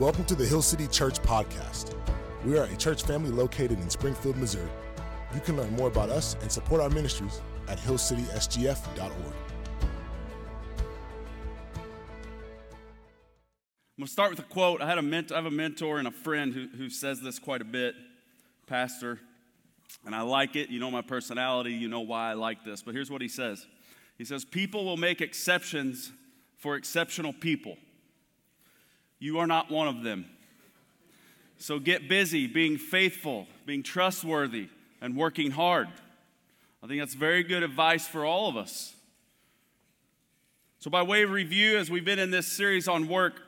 Welcome to the Hill City Church Podcast. We are a church family located in Springfield, Missouri. You can learn more about us and support our ministries at hillcitysgf.org. I'm going to start with a quote. I, had a ment- I have a mentor and a friend who, who says this quite a bit, pastor, and I like it. You know my personality, you know why I like this. But here's what he says He says, People will make exceptions for exceptional people. You are not one of them. So get busy being faithful, being trustworthy, and working hard. I think that's very good advice for all of us. So, by way of review, as we've been in this series on work,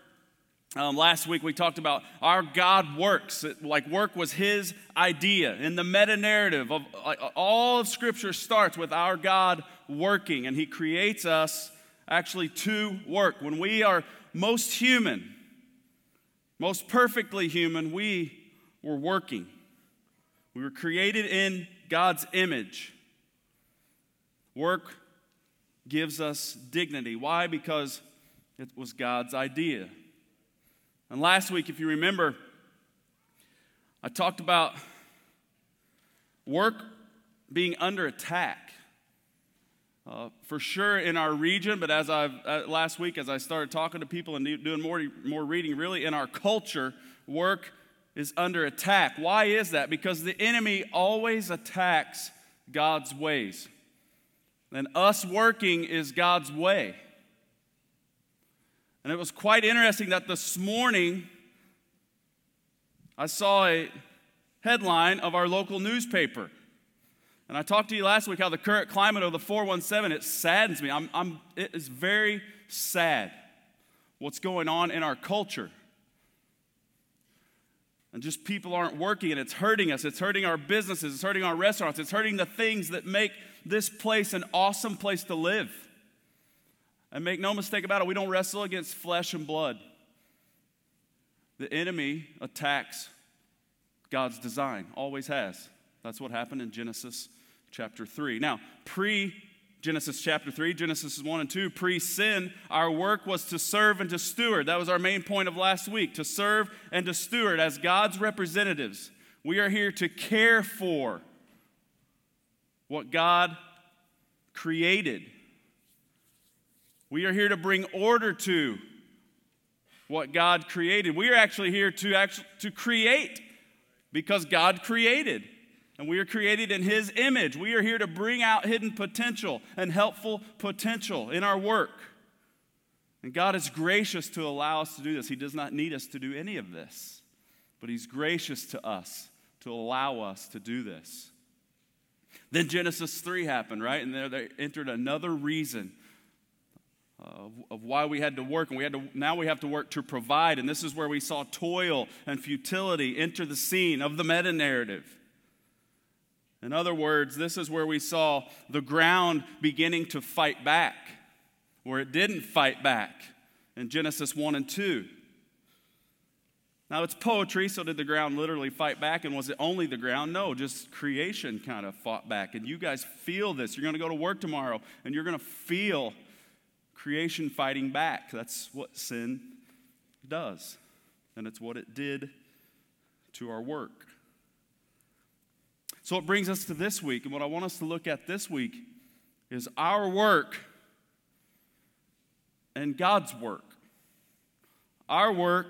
um, last week we talked about our God works. It, like work was His idea. In the meta narrative of like, all of Scripture starts with our God working, and He creates us actually to work. When we are most human, most perfectly human, we were working. We were created in God's image. Work gives us dignity. Why? Because it was God's idea. And last week, if you remember, I talked about work being under attack. Uh, for sure in our region, but as I've uh, last week, as I started talking to people and doing more, more reading, really in our culture, work is under attack. Why is that? Because the enemy always attacks God's ways. And us working is God's way. And it was quite interesting that this morning I saw a headline of our local newspaper. And I talked to you last week how the current climate of the 417, it saddens me. I'm, I'm, it is very sad what's going on in our culture. And just people aren't working and it's hurting us. It's hurting our businesses. It's hurting our restaurants. It's hurting the things that make this place an awesome place to live. And make no mistake about it, we don't wrestle against flesh and blood. The enemy attacks God's design, always has. That's what happened in Genesis chapter 3. Now, pre Genesis chapter 3, Genesis 1 and 2, pre sin, our work was to serve and to steward. That was our main point of last week to serve and to steward as God's representatives. We are here to care for what God created. We are here to bring order to what God created. We are actually here to, actually, to create because God created. And we are created in His image. We are here to bring out hidden potential and helpful potential in our work. And God is gracious to allow us to do this. He does not need us to do any of this, but He's gracious to us to allow us to do this. Then Genesis 3 happened, right? And there they entered another reason of why we had to work and we had to now we have to work to provide and this is where we saw toil and futility enter the scene of the meta narrative in other words, this is where we saw the ground beginning to fight back, where it didn't fight back in Genesis 1 and 2. Now, it's poetry, so did the ground literally fight back? And was it only the ground? No, just creation kind of fought back. And you guys feel this. You're going to go to work tomorrow, and you're going to feel creation fighting back. That's what sin does, and it's what it did to our work. So it brings us to this week. And what I want us to look at this week is our work and God's work. Our work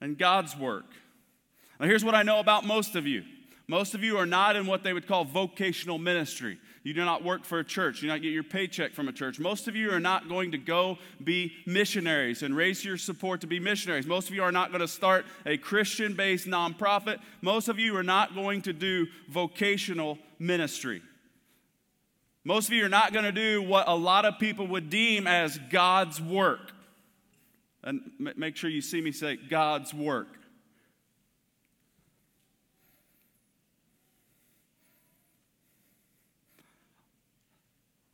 and God's work. Now, here's what I know about most of you most of you are not in what they would call vocational ministry. You do not work for a church. You do not get your paycheck from a church. Most of you are not going to go be missionaries and raise your support to be missionaries. Most of you are not going to start a Christian based nonprofit. Most of you are not going to do vocational ministry. Most of you are not going to do what a lot of people would deem as God's work. And make sure you see me say God's work.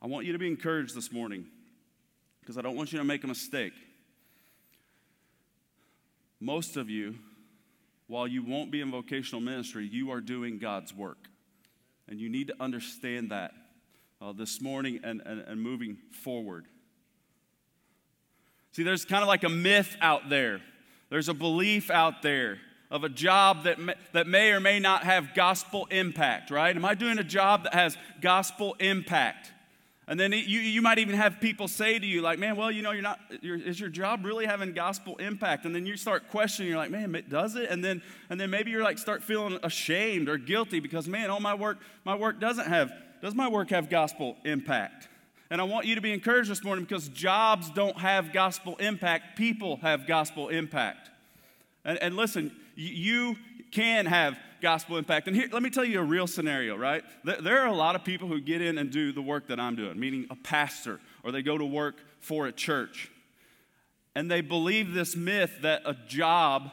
I want you to be encouraged this morning because I don't want you to make a mistake. Most of you, while you won't be in vocational ministry, you are doing God's work. And you need to understand that uh, this morning and, and, and moving forward. See, there's kind of like a myth out there There's a belief out there of a job that may, that may or may not have gospel impact, right? Am I doing a job that has gospel impact? And then you, you might even have people say to you, like, man, well, you know, you're not, you're, is your job really having gospel impact? And then you start questioning, you're like, man, does it? And then, and then maybe you're like, start feeling ashamed or guilty because, man, all my work, my work doesn't have, does my work have gospel impact? And I want you to be encouraged this morning because jobs don't have gospel impact, people have gospel impact. And, and listen, you can have gospel impact. And here, let me tell you a real scenario, right? There are a lot of people who get in and do the work that I'm doing, meaning a pastor, or they go to work for a church. And they believe this myth that a job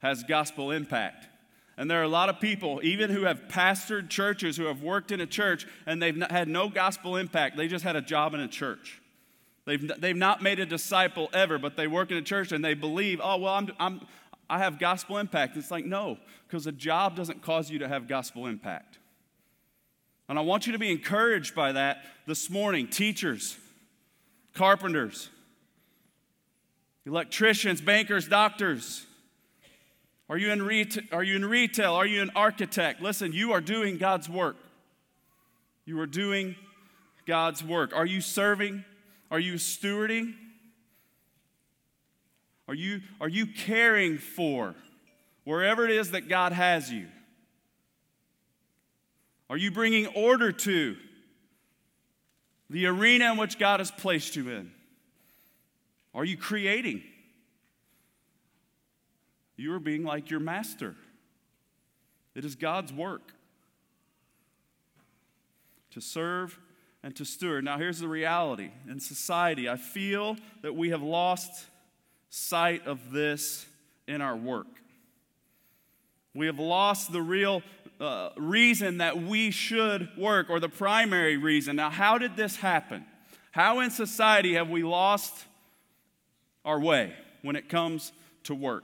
has gospel impact. And there are a lot of people, even who have pastored churches, who have worked in a church, and they've had no gospel impact. They just had a job in a church. They've, they've not made a disciple ever, but they work in a church and they believe, oh, well, I'm, I'm, I have gospel impact. It's like, no, because a job doesn't cause you to have gospel impact. And I want you to be encouraged by that this morning. Teachers, carpenters, electricians, bankers, doctors. Are you, in reta- are you in retail? Are you an architect? Listen, you are doing God's work. You are doing God's work. Are you serving? Are you stewarding? Are you, are you caring for wherever it is that God has you? Are you bringing order to the arena in which God has placed you in? Are you creating? You are being like your master. It is God's work to serve and to steward. Now, here's the reality in society, I feel that we have lost sight of this in our work. We have lost the real uh, reason that we should work, or the primary reason. Now, how did this happen? How in society have we lost our way when it comes to work?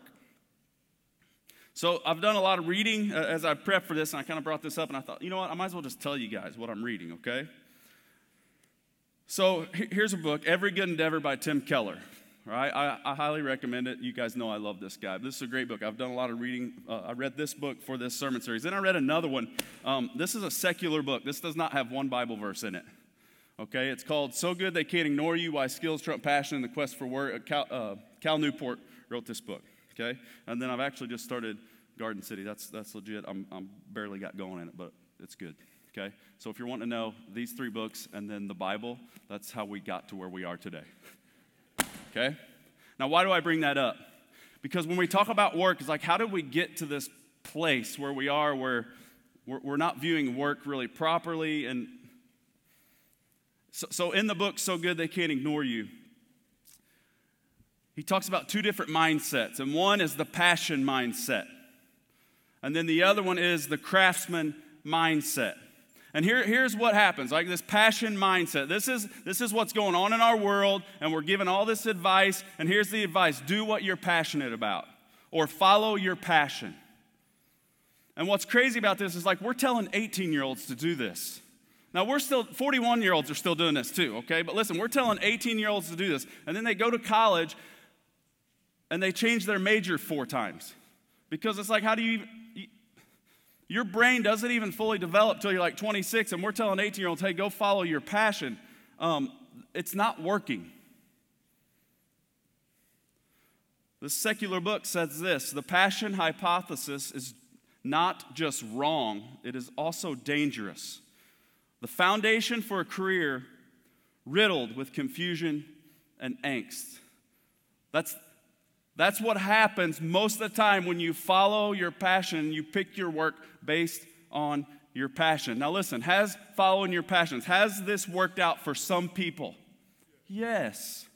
So, I've done a lot of reading uh, as I prep for this, and I kind of brought this up, and I thought, you know what, I might as well just tell you guys what I'm reading, okay? So, here's a book, Every Good Endeavor by Tim Keller. Right, I, I, highly recommend it. You guys know I love this guy. This is a great book. I've done a lot of reading. Uh, I read this book for this sermon series. Then I read another one. Um, this is a secular book. This does not have one Bible verse in it. Okay, it's called So Good They Can't Ignore You Why Skills Trump Passion in the Quest for Work. Uh, Cal, uh, Cal Newport wrote this book. Okay, and then I've actually just started Garden City. That's, that's legit. I'm, I'm barely got going in it, but it's good. Okay, so if you're wanting to know these three books and then the Bible, that's how we got to where we are today. Okay? Now, why do I bring that up? Because when we talk about work, it's like, how did we get to this place where we are, where we're, not viewing work really properly? And so, so, in the book, So Good They Can't Ignore You, he talks about two different mindsets. And one is the passion mindset, and then the other one is the craftsman mindset. And here, here's what happens like this passion mindset. This is, this is what's going on in our world, and we're given all this advice. And here's the advice do what you're passionate about, or follow your passion. And what's crazy about this is like we're telling 18 year olds to do this. Now, we're still, 41 year olds are still doing this too, okay? But listen, we're telling 18 year olds to do this. And then they go to college and they change their major four times. Because it's like, how do you your brain doesn't even fully develop till you're like 26, and we're telling 18 year olds, hey, go follow your passion. Um, it's not working. The secular book says this the passion hypothesis is not just wrong, it is also dangerous. The foundation for a career riddled with confusion and angst. That's, that's what happens most of the time when you follow your passion, you pick your work based on your passion. Now, listen, has following your passions, has this worked out for some people? Yes.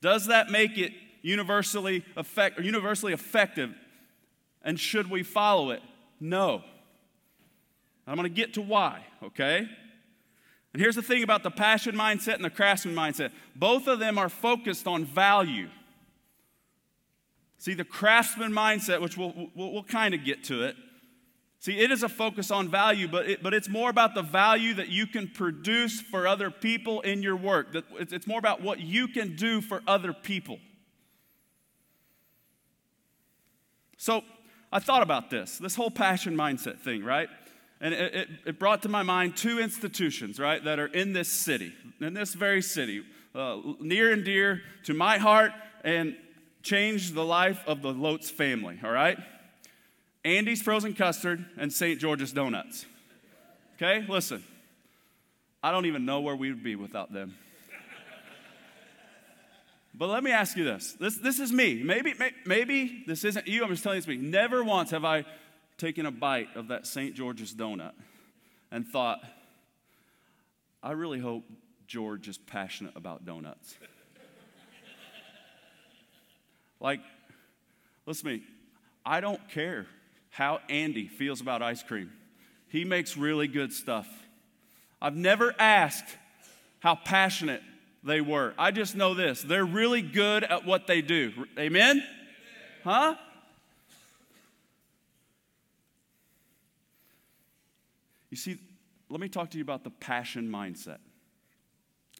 Does that make it universally, effect, universally effective? And should we follow it? No. I'm going to get to why, okay? And here's the thing about the passion mindset and the craftsman mindset both of them are focused on value. See, the craftsman mindset, which we'll, we'll, we'll kind of get to it. See, it is a focus on value, but, it, but it's more about the value that you can produce for other people in your work. It's more about what you can do for other people. So I thought about this, this whole passion mindset thing, right? And it, it, it brought to my mind two institutions, right, that are in this city, in this very city, uh, near and dear to my heart and changed the life of the Lotz family, all right? Andy's Frozen Custard and St. George's Donuts. Okay, listen, I don't even know where we would be without them. But let me ask you this. This, this is me. Maybe, may, maybe this isn't you. I'm just telling you this me. Never once have I taken a bite of that St. George's donut and thought, I really hope George is passionate about donuts. Like, listen to me. I don't care how Andy feels about ice cream. He makes really good stuff. I've never asked how passionate they were. I just know this they're really good at what they do. Amen? Huh? You see, let me talk to you about the passion mindset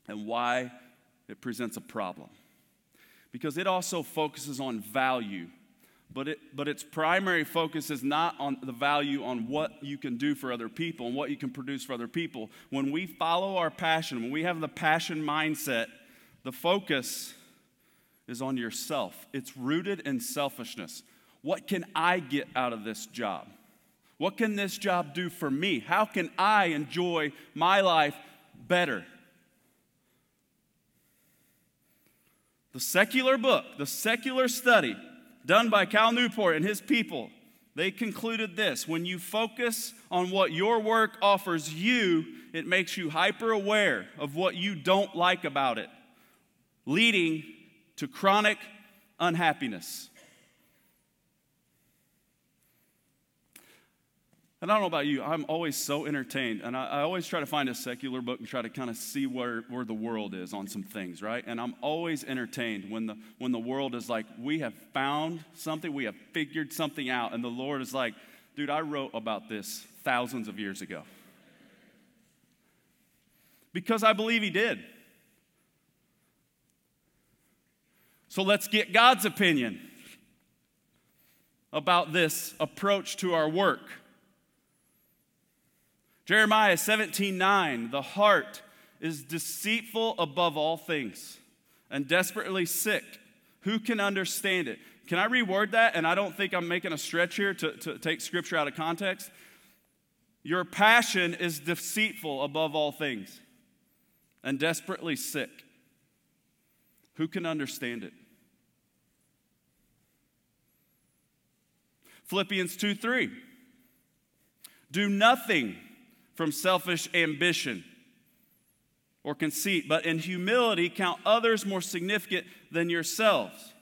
and why it presents a problem. Because it also focuses on value but, it, but its primary focus is not on the value on what you can do for other people and what you can produce for other people. When we follow our passion, when we have the passion mindset, the focus is on yourself. It's rooted in selfishness. What can I get out of this job? What can this job do for me? How can I enjoy my life better? The secular book, the secular study, done by Cal Newport and his people, they concluded this when you focus on what your work offers you, it makes you hyper aware of what you don't like about it, leading to chronic unhappiness. And I don't know about you, I'm always so entertained. And I, I always try to find a secular book and try to kind of see where, where the world is on some things, right? And I'm always entertained when the, when the world is like, we have found something, we have figured something out. And the Lord is like, dude, I wrote about this thousands of years ago. Because I believe He did. So let's get God's opinion about this approach to our work. Jeremiah 17 9, the heart is deceitful above all things and desperately sick. Who can understand it? Can I reword that? And I don't think I'm making a stretch here to, to take scripture out of context. Your passion is deceitful above all things and desperately sick. Who can understand it? Philippians 2 3. Do nothing from selfish ambition or conceit, but in humility count others more significant than yourselves.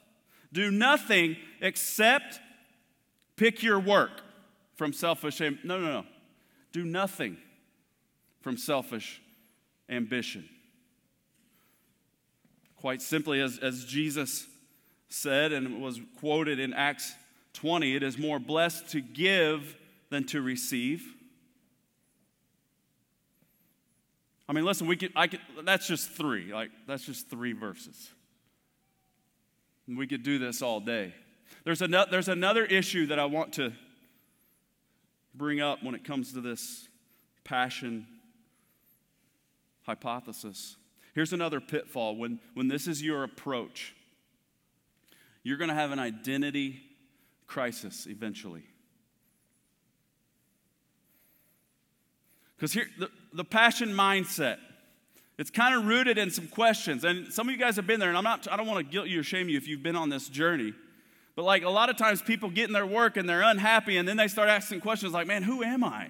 Do nothing except pick your work from selfish am- no no no. Do nothing from selfish ambition. Quite simply, as, as Jesus said and was quoted in Acts 20, it is more blessed to give than to receive. I mean, listen, we could, I could, that's just three. Like, that's just three verses. And we could do this all day. There's, an, there's another issue that I want to bring up when it comes to this passion hypothesis. Here's another pitfall when, when this is your approach, you're going to have an identity crisis eventually. Because here, the, the passion mindset, it's kind of rooted in some questions. And some of you guys have been there, and I'm not, I don't want to guilt you or shame you if you've been on this journey. But like a lot of times people get in their work and they're unhappy, and then they start asking questions like, man, who am I?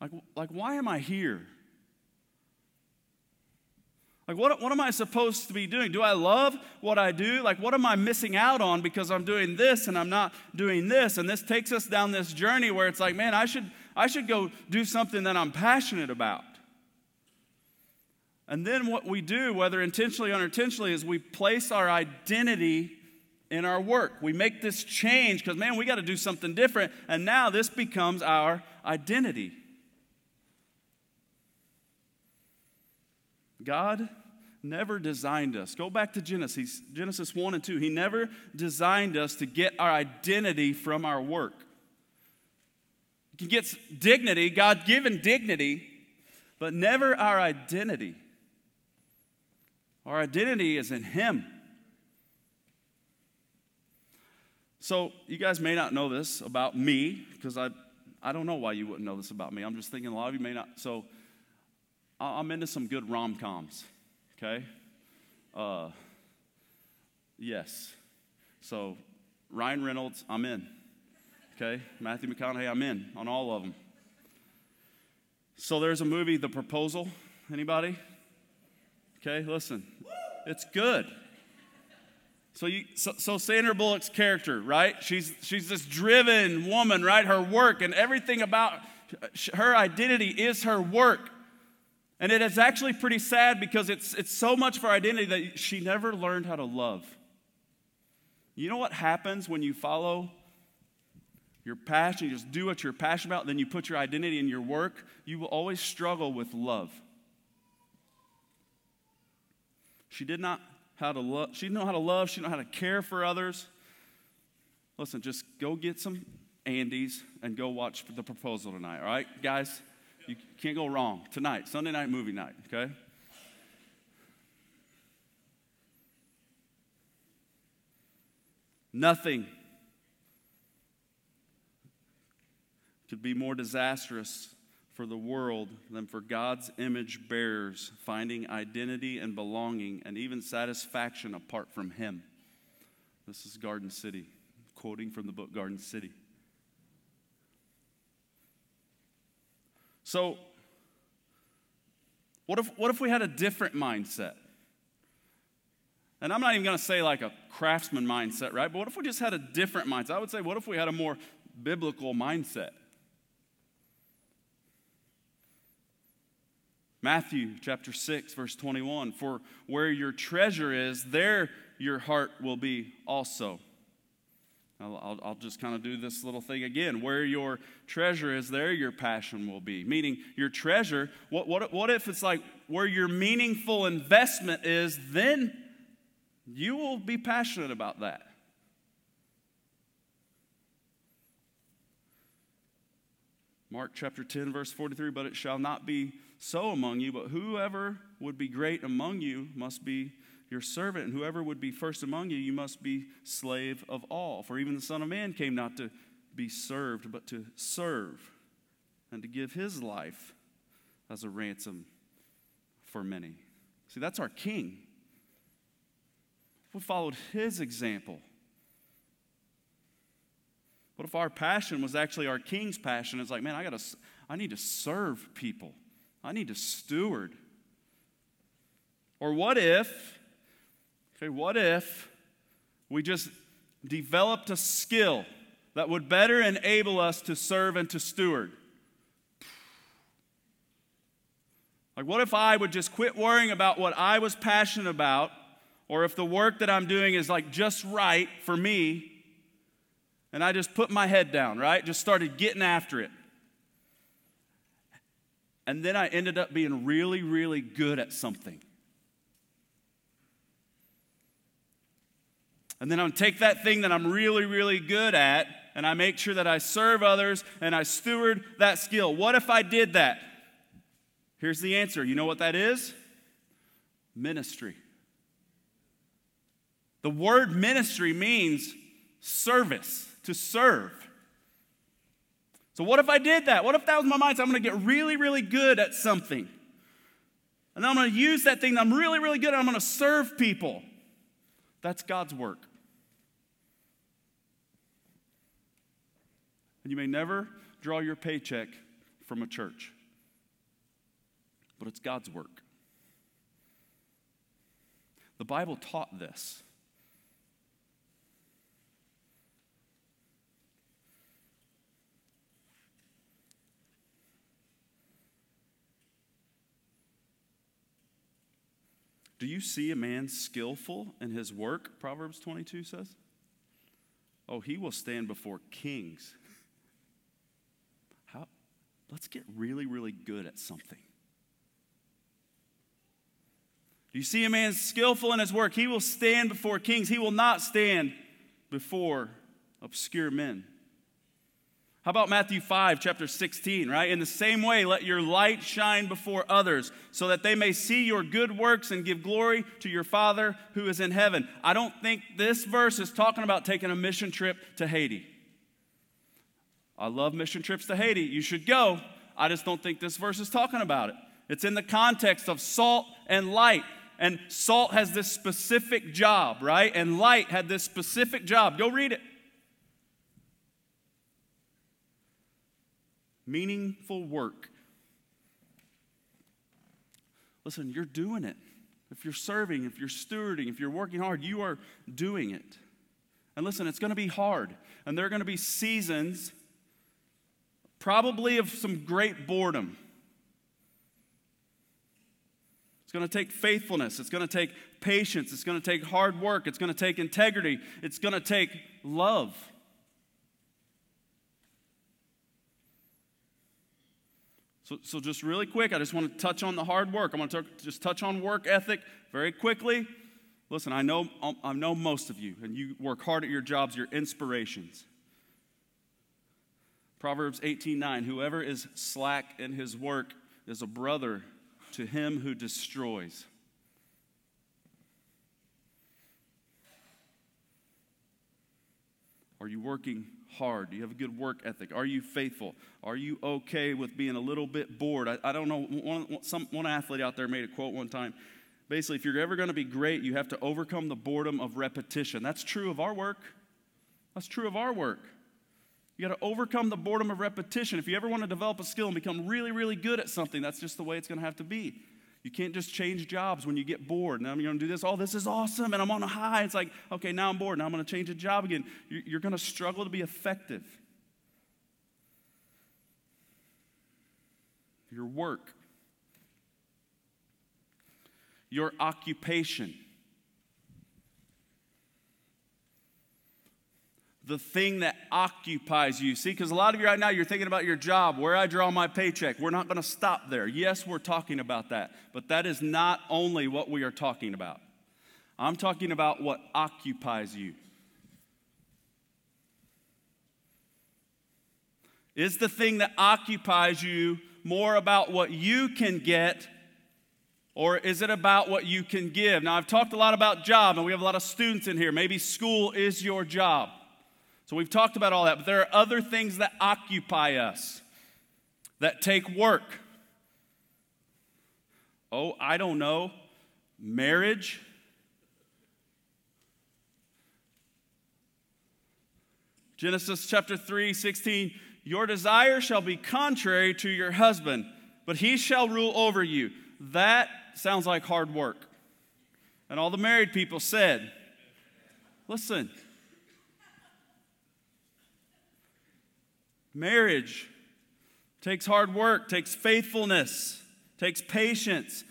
Like, like why am I here? Like, what, what am I supposed to be doing? Do I love what I do? Like, what am I missing out on because I'm doing this and I'm not doing this? And this takes us down this journey where it's like, man, I should, I should go do something that I'm passionate about. And then what we do, whether intentionally or unintentionally, is we place our identity in our work. We make this change because, man, we got to do something different. And now this becomes our identity. God never designed us. Go back to Genesis, Genesis 1 and 2. He never designed us to get our identity from our work. He gets dignity, God given dignity, but never our identity. Our identity is in Him. So, you guys may not know this about me, because I, I don't know why you wouldn't know this about me. I'm just thinking a lot of you may not. So, I'm into some good rom coms, okay? Uh, yes. So, Ryan Reynolds, I'm in. Okay? Matthew McConaughey, I'm in on all of them. So, there's a movie, The Proposal. Anybody? Okay, listen. It's good. So, you, so, so Sandra Bullock's character, right? She's, she's this driven woman, right? Her work and everything about her identity is her work. And it is actually pretty sad because it's, it's so much for identity that she never learned how to love. You know what happens when you follow your passion, you just do what you're passionate about, then you put your identity in your work? You will always struggle with love. She did not how to love, she didn't know how to love, she didn't know how to care for others. Listen, just go get some Andy's and go watch the proposal tonight, all right, guys? You can't go wrong tonight, Sunday night movie night, okay? Nothing could be more disastrous for the world than for God's image bearers finding identity and belonging and even satisfaction apart from Him. This is Garden City, quoting from the book Garden City. So, what if, what if we had a different mindset? And I'm not even going to say like a craftsman mindset, right? But what if we just had a different mindset? I would say, what if we had a more biblical mindset? Matthew chapter 6, verse 21 For where your treasure is, there your heart will be also. I'll, I'll, I'll just kind of do this little thing again. Where your treasure is, there your passion will be. Meaning, your treasure, what, what, what if it's like where your meaningful investment is, then you will be passionate about that. Mark chapter 10, verse 43 But it shall not be so among you, but whoever would be great among you must be your servant, and whoever would be first among you, you must be slave of all. For even the Son of Man came not to be served, but to serve, and to give his life as a ransom for many. See, that's our King. We followed his example. What if our passion was actually our King's passion? It's like, man, I gotta, I need to serve people. I need to steward. Or what if Okay, what if we just developed a skill that would better enable us to serve and to steward? Like, what if I would just quit worrying about what I was passionate about, or if the work that I'm doing is like just right for me, and I just put my head down, right? Just started getting after it. And then I ended up being really, really good at something. And then I'm take that thing that I'm really, really good at and I make sure that I serve others and I steward that skill. What if I did that? Here's the answer. You know what that is? Ministry. The word ministry means service, to serve. So, what if I did that? What if that was my mindset? I'm going to get really, really good at something. And I'm going to use that thing that I'm really, really good at. I'm going to serve people. That's God's work. And you may never draw your paycheck from a church, but it's God's work. The Bible taught this. Do you see a man skillful in his work? Proverbs 22 says. Oh, he will stand before kings. Let's get really, really good at something. Do you see a man skillful in his work? He will stand before kings, he will not stand before obscure men. How about Matthew 5, chapter 16, right? In the same way, let your light shine before others so that they may see your good works and give glory to your Father who is in heaven. I don't think this verse is talking about taking a mission trip to Haiti. I love mission trips to Haiti. You should go. I just don't think this verse is talking about it. It's in the context of salt and light. And salt has this specific job, right? And light had this specific job. Go read it. Meaningful work. Listen, you're doing it. If you're serving, if you're stewarding, if you're working hard, you are doing it. And listen, it's going to be hard. And there are going to be seasons, probably of some great boredom. It's going to take faithfulness. It's going to take patience. It's going to take hard work. It's going to take integrity. It's going to take love. So, so just really quick, I just want to touch on the hard work. I'm going to just touch on work ethic very quickly. Listen, I know, um, I know most of you, and you work hard at your jobs, your inspirations. Proverbs 18:9 Whoever is slack in his work is a brother to him who destroys. Are you working hard? Do you have a good work ethic? Are you faithful? Are you okay with being a little bit bored? I, I don't know. One, some, one athlete out there made a quote one time. Basically, if you're ever going to be great, you have to overcome the boredom of repetition. That's true of our work. That's true of our work. You got to overcome the boredom of repetition. If you ever want to develop a skill and become really, really good at something, that's just the way it's going to have to be. You can't just change jobs when you get bored. Now I'm going to do this. Oh, this is awesome. And I'm on a high. It's like, okay, now I'm bored. Now I'm going to change a job again. You're going to struggle to be effective. Your work, your occupation, the thing that occupies you. See, because a lot of you right now, you're thinking about your job, where I draw my paycheck. We're not going to stop there. Yes, we're talking about that, but that is not only what we are talking about. I'm talking about what occupies you. Is the thing that occupies you more about what you can get or is it about what you can give? Now, I've talked a lot about job, and we have a lot of students in here. Maybe school is your job. So we've talked about all that, but there are other things that occupy us that take work. Oh, I don't know. Marriage. Genesis chapter 3, 16. Your desire shall be contrary to your husband, but he shall rule over you. That sounds like hard work. And all the married people said, Listen, Marriage takes hard work, takes faithfulness, takes patience.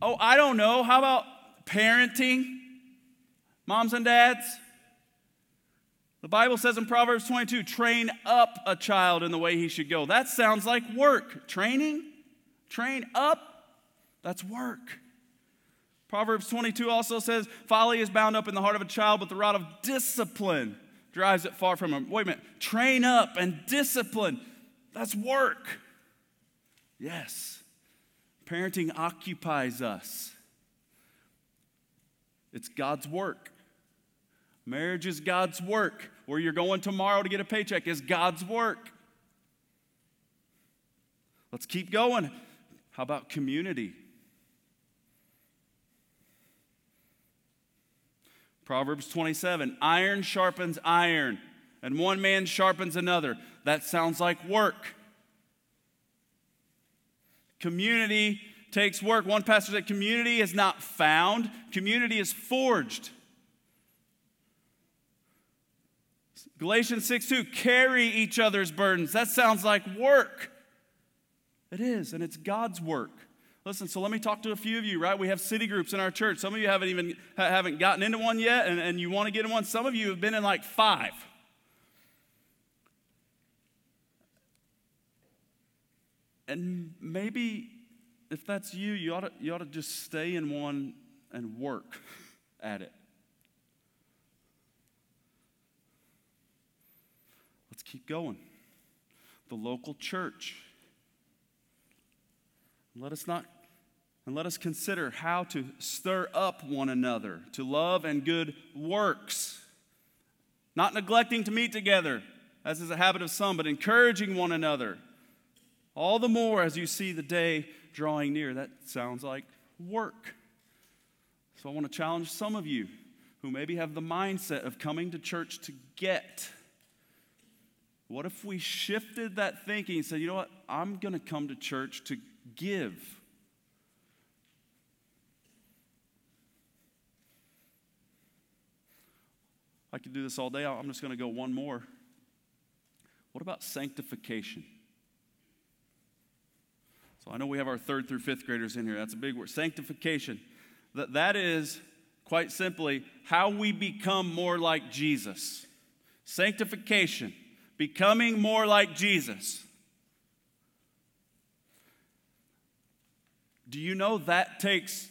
Oh, I don't know. How about parenting? Moms and dads? The Bible says in Proverbs 22 train up a child in the way he should go. That sounds like work. Training? Train up? That's work. Proverbs 22 also says folly is bound up in the heart of a child, but the rod of discipline drives it far from him. Wait a minute. Train up and discipline. That's work. Yes. Parenting occupies us. It's God's work. Marriage is God's work. Where you're going tomorrow to get a paycheck is God's work. Let's keep going. How about community? Proverbs 27 iron sharpens iron, and one man sharpens another. That sounds like work. Community takes work. One pastor said, Community is not found, community is forged. Galatians 6 2, carry each other's burdens. That sounds like work. It is, and it's God's work. Listen, so let me talk to a few of you, right? We have city groups in our church. Some of you haven't even haven't gotten into one yet, and, and you want to get in one. Some of you have been in like five. And maybe if that's you, you ought, to, you ought to just stay in one and work at it. Let's keep going. The local church. Let us not and let us consider how to stir up one another to love and good works, not neglecting to meet together, as is a habit of some, but encouraging one another. All the more as you see the day drawing near. That sounds like work. So I want to challenge some of you who maybe have the mindset of coming to church to get. What if we shifted that thinking and said, you know what? I'm going to come to church to give. I could do this all day. I'm just going to go one more. What about sanctification? So I know we have our third through fifth graders in here. That's a big word. Sanctification. That, that is, quite simply, how we become more like Jesus. Sanctification. Becoming more like Jesus. Do you know that takes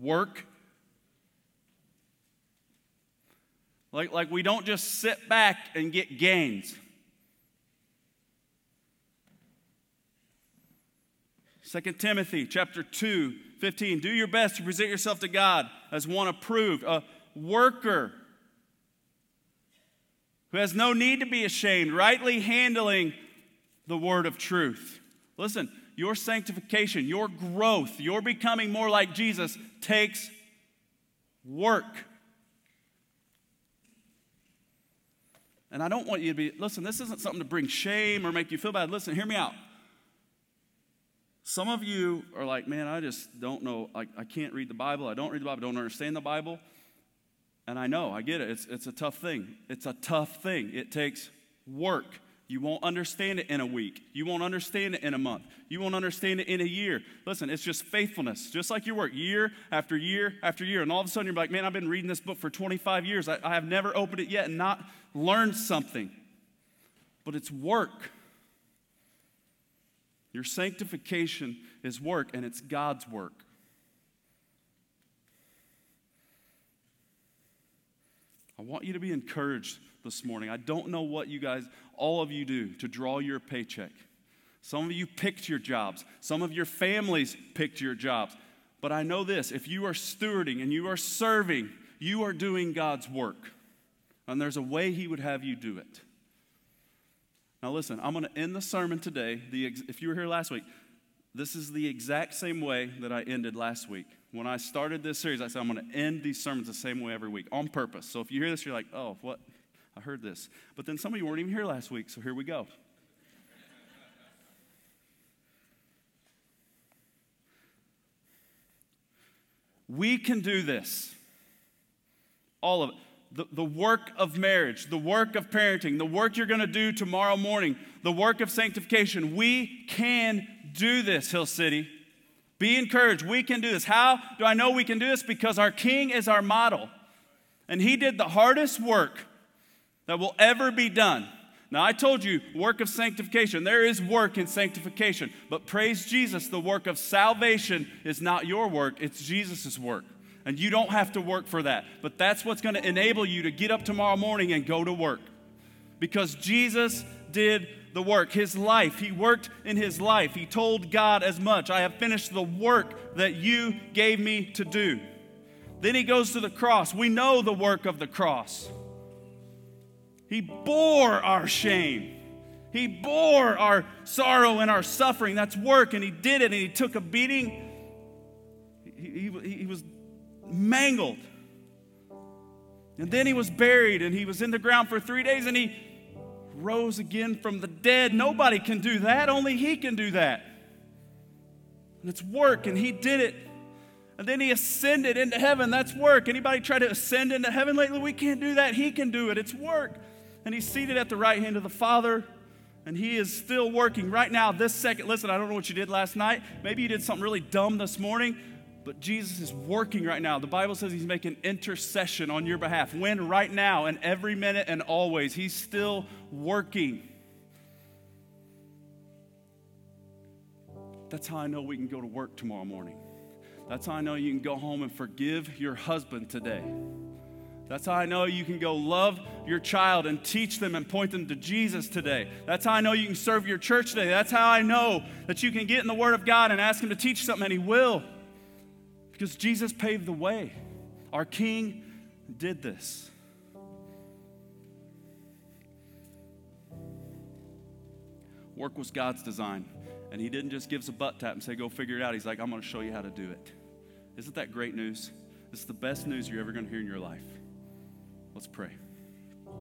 work? Like, like we don't just sit back and get gains. 2 Timothy chapter 2, 15. Do your best to present yourself to God as one approved, a worker who has no need to be ashamed, rightly handling the word of truth. Listen, your sanctification, your growth, your becoming more like Jesus takes work. And I don't want you to be, listen, this isn't something to bring shame or make you feel bad. Listen, hear me out. Some of you are like, man, I just don't know. I, I can't read the Bible. I don't read the Bible. I don't understand the Bible. And I know, I get it. It's, it's a tough thing. It's a tough thing. It takes work. You won't understand it in a week. You won't understand it in a month. You won't understand it in a year. Listen, it's just faithfulness, just like your work, year after year after year. And all of a sudden you're like, man, I've been reading this book for 25 years. I, I have never opened it yet and not learned something. But it's work. Your sanctification is work, and it's God's work. I want you to be encouraged this morning. I don't know what you guys, all of you do to draw your paycheck. Some of you picked your jobs, some of your families picked your jobs. But I know this if you are stewarding and you are serving, you are doing God's work. And there's a way He would have you do it. Now, listen, I'm going to end the sermon today. The, if you were here last week, this is the exact same way that I ended last week. When I started this series, I said I'm going to end these sermons the same way every week on purpose. So if you hear this, you're like, oh, what? I heard this. But then some of you weren't even here last week, so here we go. we can do this. All of it the, the work of marriage, the work of parenting, the work you're going to do tomorrow morning, the work of sanctification. We can do this, Hill City. Be encouraged. We can do this. How do I know we can do this? Because our King is our model. And he did the hardest work that will ever be done. Now, I told you, work of sanctification. There is work in sanctification. But praise Jesus, the work of salvation is not your work, it's Jesus' work and you don't have to work for that. But that's what's going to enable you to get up tomorrow morning and go to work. Because Jesus did the work. His life, He worked in His life. He told God as much I have finished the work that you gave me to do. Then He goes to the cross. We know the work of the cross. He bore our shame. He bore our sorrow and our suffering. That's work, and He did it, and He took a beating. He, he, he was mangled. And then he was buried and he was in the ground for three days and he rose again from the dead. Nobody can do that, only he can do that. And it's work, and he did it. And then he ascended into heaven. That's work. Anybody try to ascend into heaven lately? We can't do that. He can do it. It's work. And he's seated at the right hand of the Father, and he is still working right now, this second. Listen, I don't know what you did last night. Maybe you did something really dumb this morning. But Jesus is working right now. The Bible says he's making intercession on your behalf. When? Right now, and every minute and always. He's still working. That's how I know we can go to work tomorrow morning. That's how I know you can go home and forgive your husband today. That's how I know you can go love your child and teach them and point them to Jesus today. That's how I know you can serve your church today. That's how I know that you can get in the Word of God and ask Him to teach something, and He will. Because Jesus paved the way. Our King did this. Work was God's design. And He didn't just give us a butt tap and say, go figure it out. He's like, I'm going to show you how to do it. Isn't that great news? This is the best news you're ever going to hear in your life. Let's pray.